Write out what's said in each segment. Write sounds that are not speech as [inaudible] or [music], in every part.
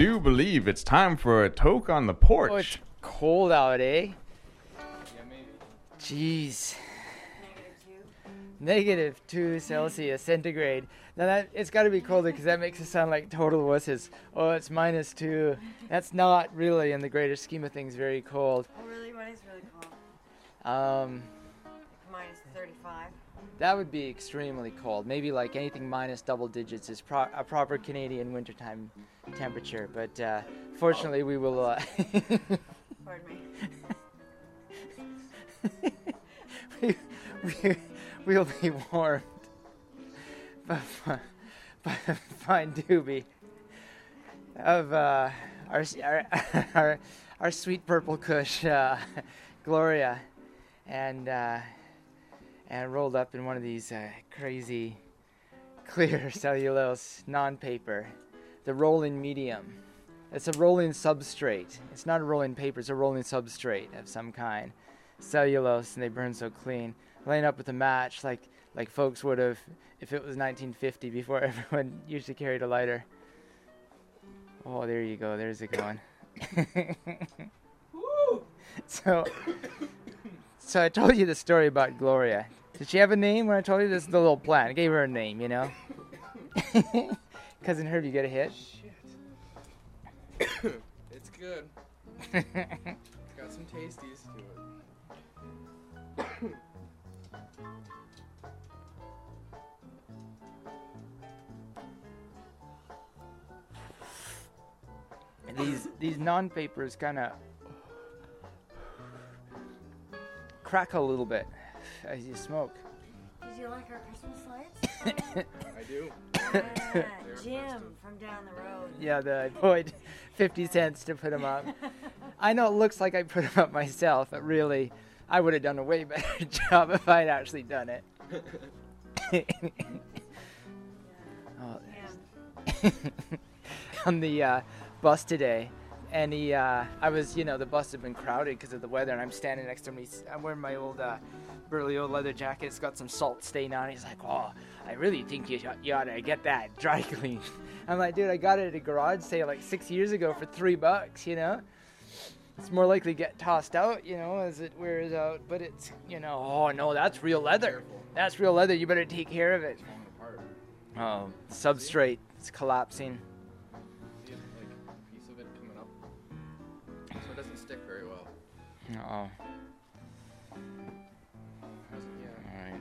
I do believe it's time for a toke on the porch. Oh, it's cold out, eh? Jeez. Negative two Celsius centigrade. Now that it's got to be colder because that makes it sound like total wusses. Oh, it's minus two. That's not really, in the greater scheme of things, very cold. Oh, really? What is really cold? Um, Minus 35. that would be extremely cold. Maybe like anything minus double digits is pro- a proper Canadian wintertime temperature. But uh, fortunately, we will. Uh, [laughs] Pardon me. [laughs] we, we, we'll be warmed by, by the fine doobie of uh, our, our, [laughs] our, our sweet purple kush, uh, Gloria, and, uh, and rolled up in one of these uh, crazy clear [laughs] cellulose non paper, the rolling medium. It's a rolling substrate. It's not a rolling paper, it's a rolling substrate of some kind cellulose and they burn so clean. Laying up with a match like like folks would have if it was 1950 before [laughs] everyone usually carried a lighter. Oh, there you go. There's it going. [laughs] so [coughs] so I told you the story about Gloria. Did she have a name when I told you this? Is the little plan. I gave her a name, you know. [laughs] Cousin Herb, you get a hit. Shit. [coughs] it's good. it's [laughs] Got some tasties to it. And these these non-papers kind of crack a little bit as you smoke. Did you like our Christmas lights? [coughs] I do. yeah, Jim from down the road. Yeah, the I paid [laughs] 50 cents to put them up. [laughs] I know it looks like I put them up myself, but really, I would have done a way [laughs] better job if I'd actually done it. oh, Jim. on the uh, bus today, and he, uh, I was, you know, the bus had been crowded because of the weather, and I'm standing next to him. He's, I'm wearing my old, uh, burly old leather jacket. It's got some salt stain on it. He's like, "Oh, I really think you, you ought to get that dry [laughs] clean." I'm like, "Dude, I got it at a garage sale like six years ago for three bucks. You know, it's more likely to get tossed out, you know, as it wears out. But it's, you know, oh no, that's real leather. That's real leather. You better take care of it." Oh, substrate, it's collapsing. Oh. Alright.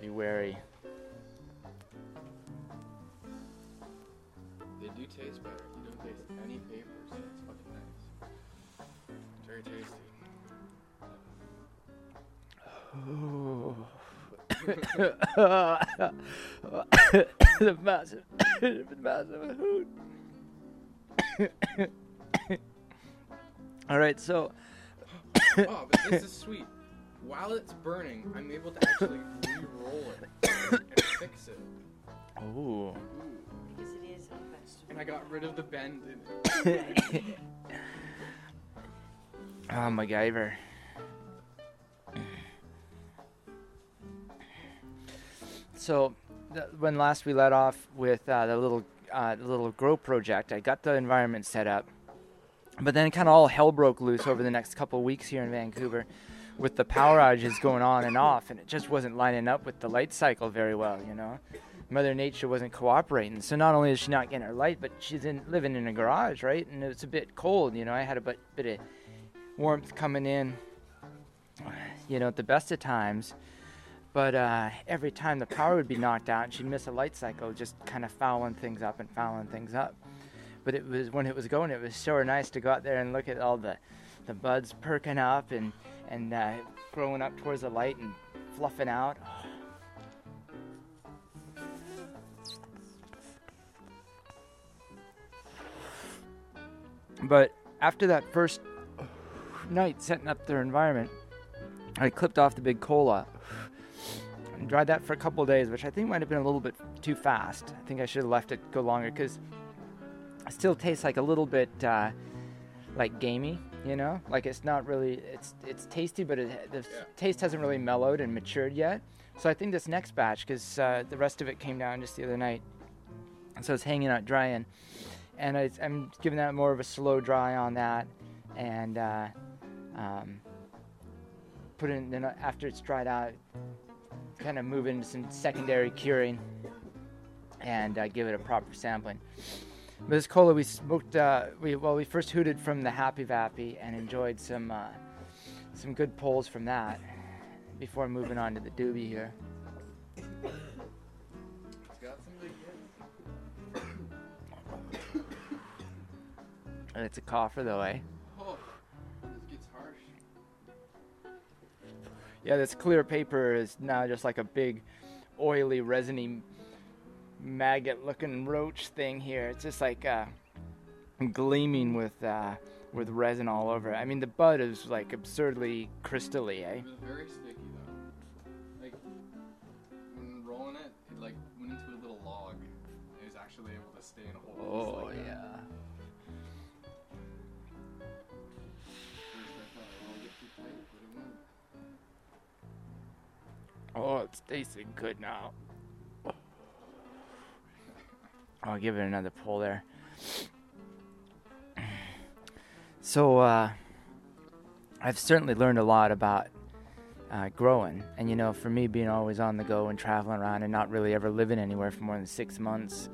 Be wary. They do taste better. You don't taste any papers. It's fucking nice. Very tasty. Oh. [coughs] [coughs] the massive, [coughs] the massive hoot. All right, so [coughs] oh, but this is sweet. While it's burning, I'm able to actually re-roll it and fix it. oh, Because it is a vegetable. And I got rid of the bend in it. oh, [laughs] MacGyver. So, th- when last we let off with uh, the little uh, the little grow project, I got the environment set up, but then kind of all hell broke loose over the next couple weeks here in Vancouver, with the power outages going on and off, and it just wasn't lining up with the light cycle very well, you know. Mother Nature wasn't cooperating. So not only is she not getting her light, but she's in, living in a garage, right? And it's a bit cold, you know. I had a bit, bit of warmth coming in, you know, at the best of times. But uh, every time the power would be knocked out and she'd miss a light cycle, just kind of fouling things up and fouling things up. But it was when it was going, it was sure nice to go out there and look at all the, the buds perking up and and uh, growing up towards the light and fluffing out. But after that first night setting up their environment, I clipped off the big cola and dried that for a couple days, which I think might have been a little bit too fast. I think I should have left it go longer because still tastes like a little bit uh, like gamey, you know. Like it's not really it's it's tasty, but it, the Yeah. taste hasn't really mellowed and matured yet. So I think this next batch, because uh, the rest of it came down just the other night, and so it's hanging out drying, and I, I'm giving that more of a slow dry on that, and uh, um, put in then after it's dried out, kind of move into some secondary curing, and uh, give it a proper sampling. This cola we smoked, uh, we well we first hooted from the Happy Vappy and enjoyed some uh, some good pulls from that before moving on to the doobie here. And it's a cougher though, eh? Yeah, this clear paper is now just like a big, oily, resiny, maggot-looking roach thing here. It's just like uh, gleaming with uh, with resin all over. it. I mean, the bud is like absurdly crystally, eh? It was very sticky though. Like when rolling it, it like went into a little log. It was actually able to stay in a hole. Oh like yeah. First I thought it would get too tight, but it wouldn't. Oh, it's tasting good now. I'll give it another pull there. [clears throat] So, uh, I've certainly learned a lot about uh, growing. And, you know, for me, being always on the go and traveling around and not really ever living anywhere for more than six months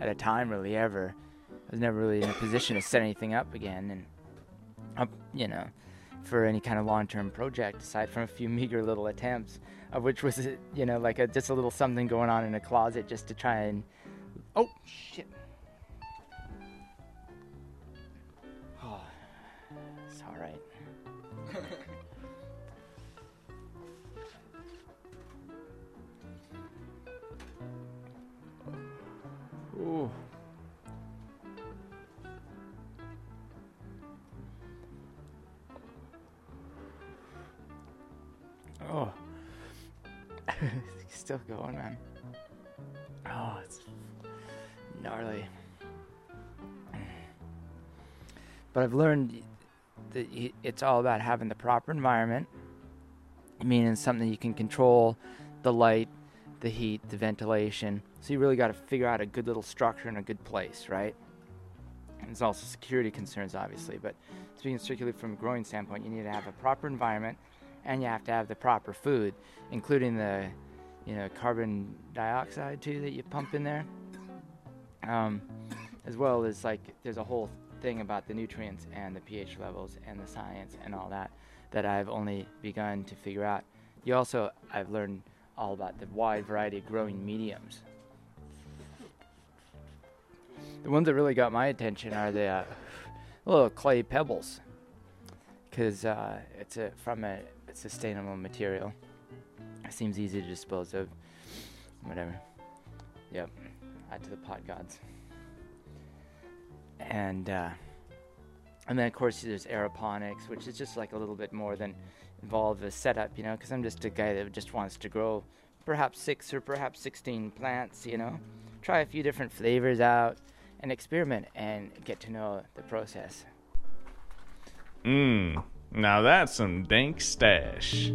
at a time, really, ever, I was never really in a position to set anything up again. And, you know, for any kind of long-term project aside from a few [laughs] meager little attempts of which was you know like a, just a little something going on in a closet just to try and oh shit oh [sighs] it's all right [laughs] Ooh. Oh. [laughs] Still going, man. Gnarly. But I've learned that it's all about having the proper environment, meaning something you can control the light, the heat, the ventilation. So you really got to figure out a good little structure and a good place, right? And there's also security concerns, obviously, but speaking strictly from a growing standpoint, you need to have a proper environment and you have to have the proper food, including the, you know, carbon dioxide too that you pump in there. Um, as well as like there's a whole thing about the nutrients and the pH levels and the science and all that that I've only begun to figure out. You also I've learned all about the wide variety of growing mediums. The ones that really got my attention are the uh, little clay pebbles, because uh, it's a from a sustainable material. It seems easy to dispose of. Whatever. Yep. Add to the pot gods. And uh, and then of course there's aeroponics, which is just like a little bit more than involved a setup, you know, because I'm just a guy that just wants to grow perhaps six or perhaps 16 plants, you know, try a few different flavors out and experiment and get to know the process. Mmm. Now that's some dank stash.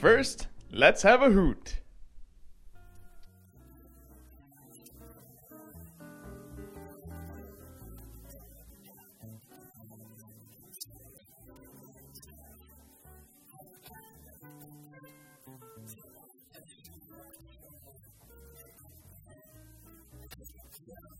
first, let's have a hoot. Yeah.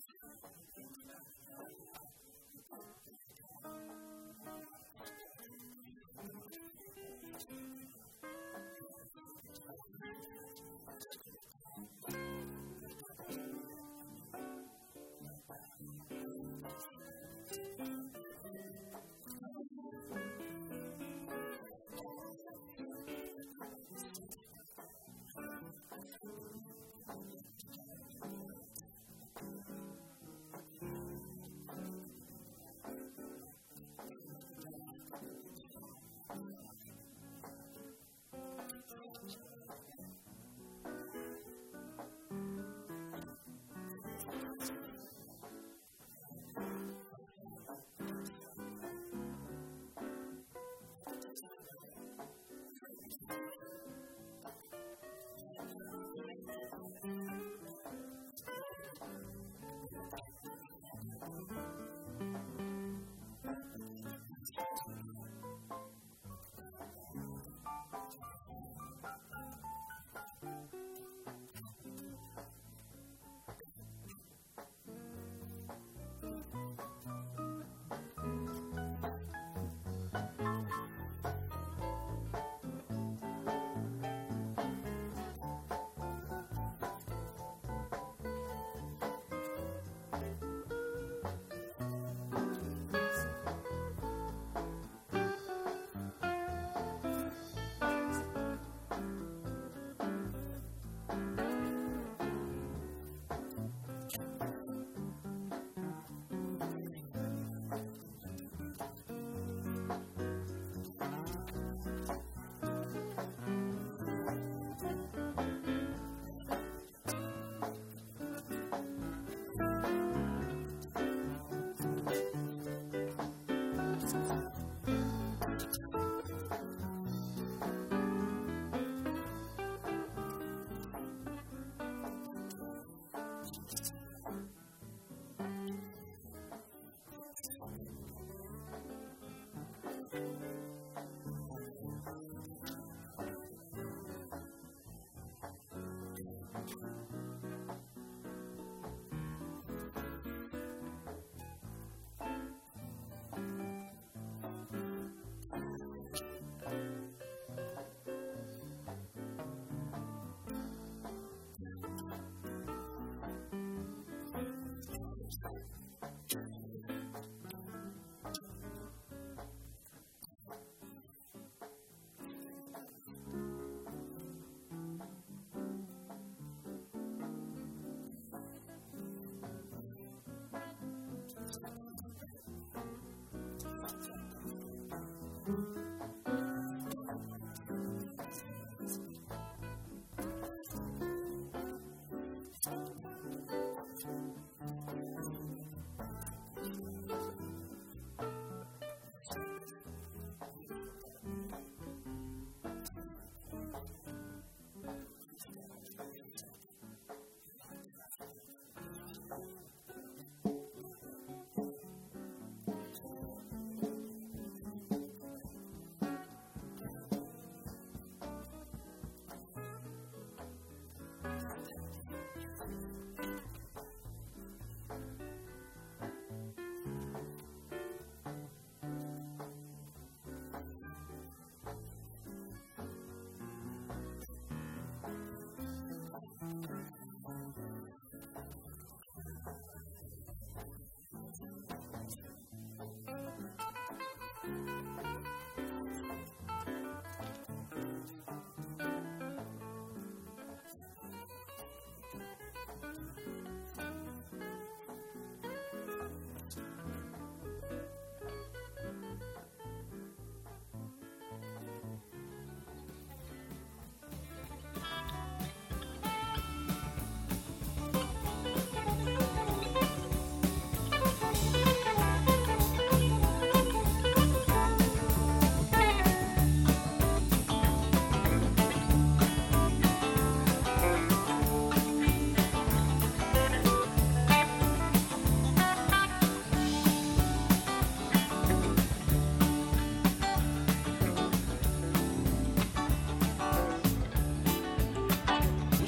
Thanks.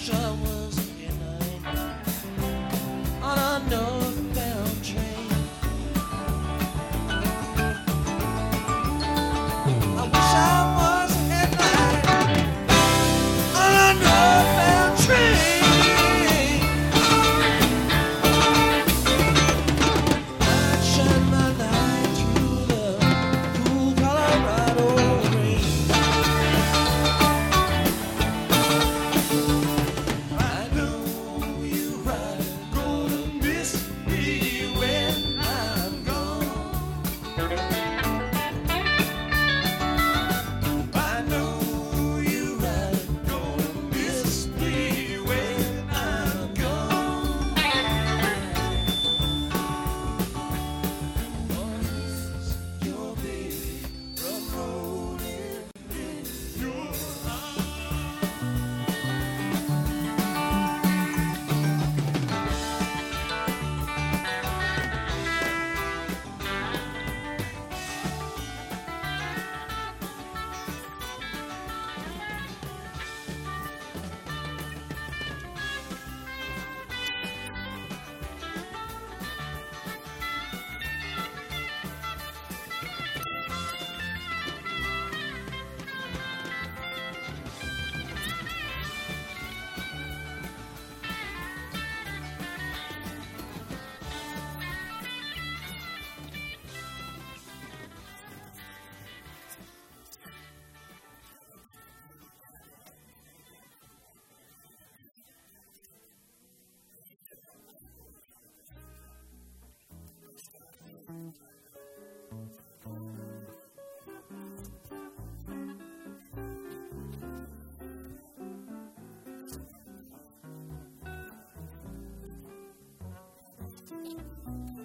danger うん。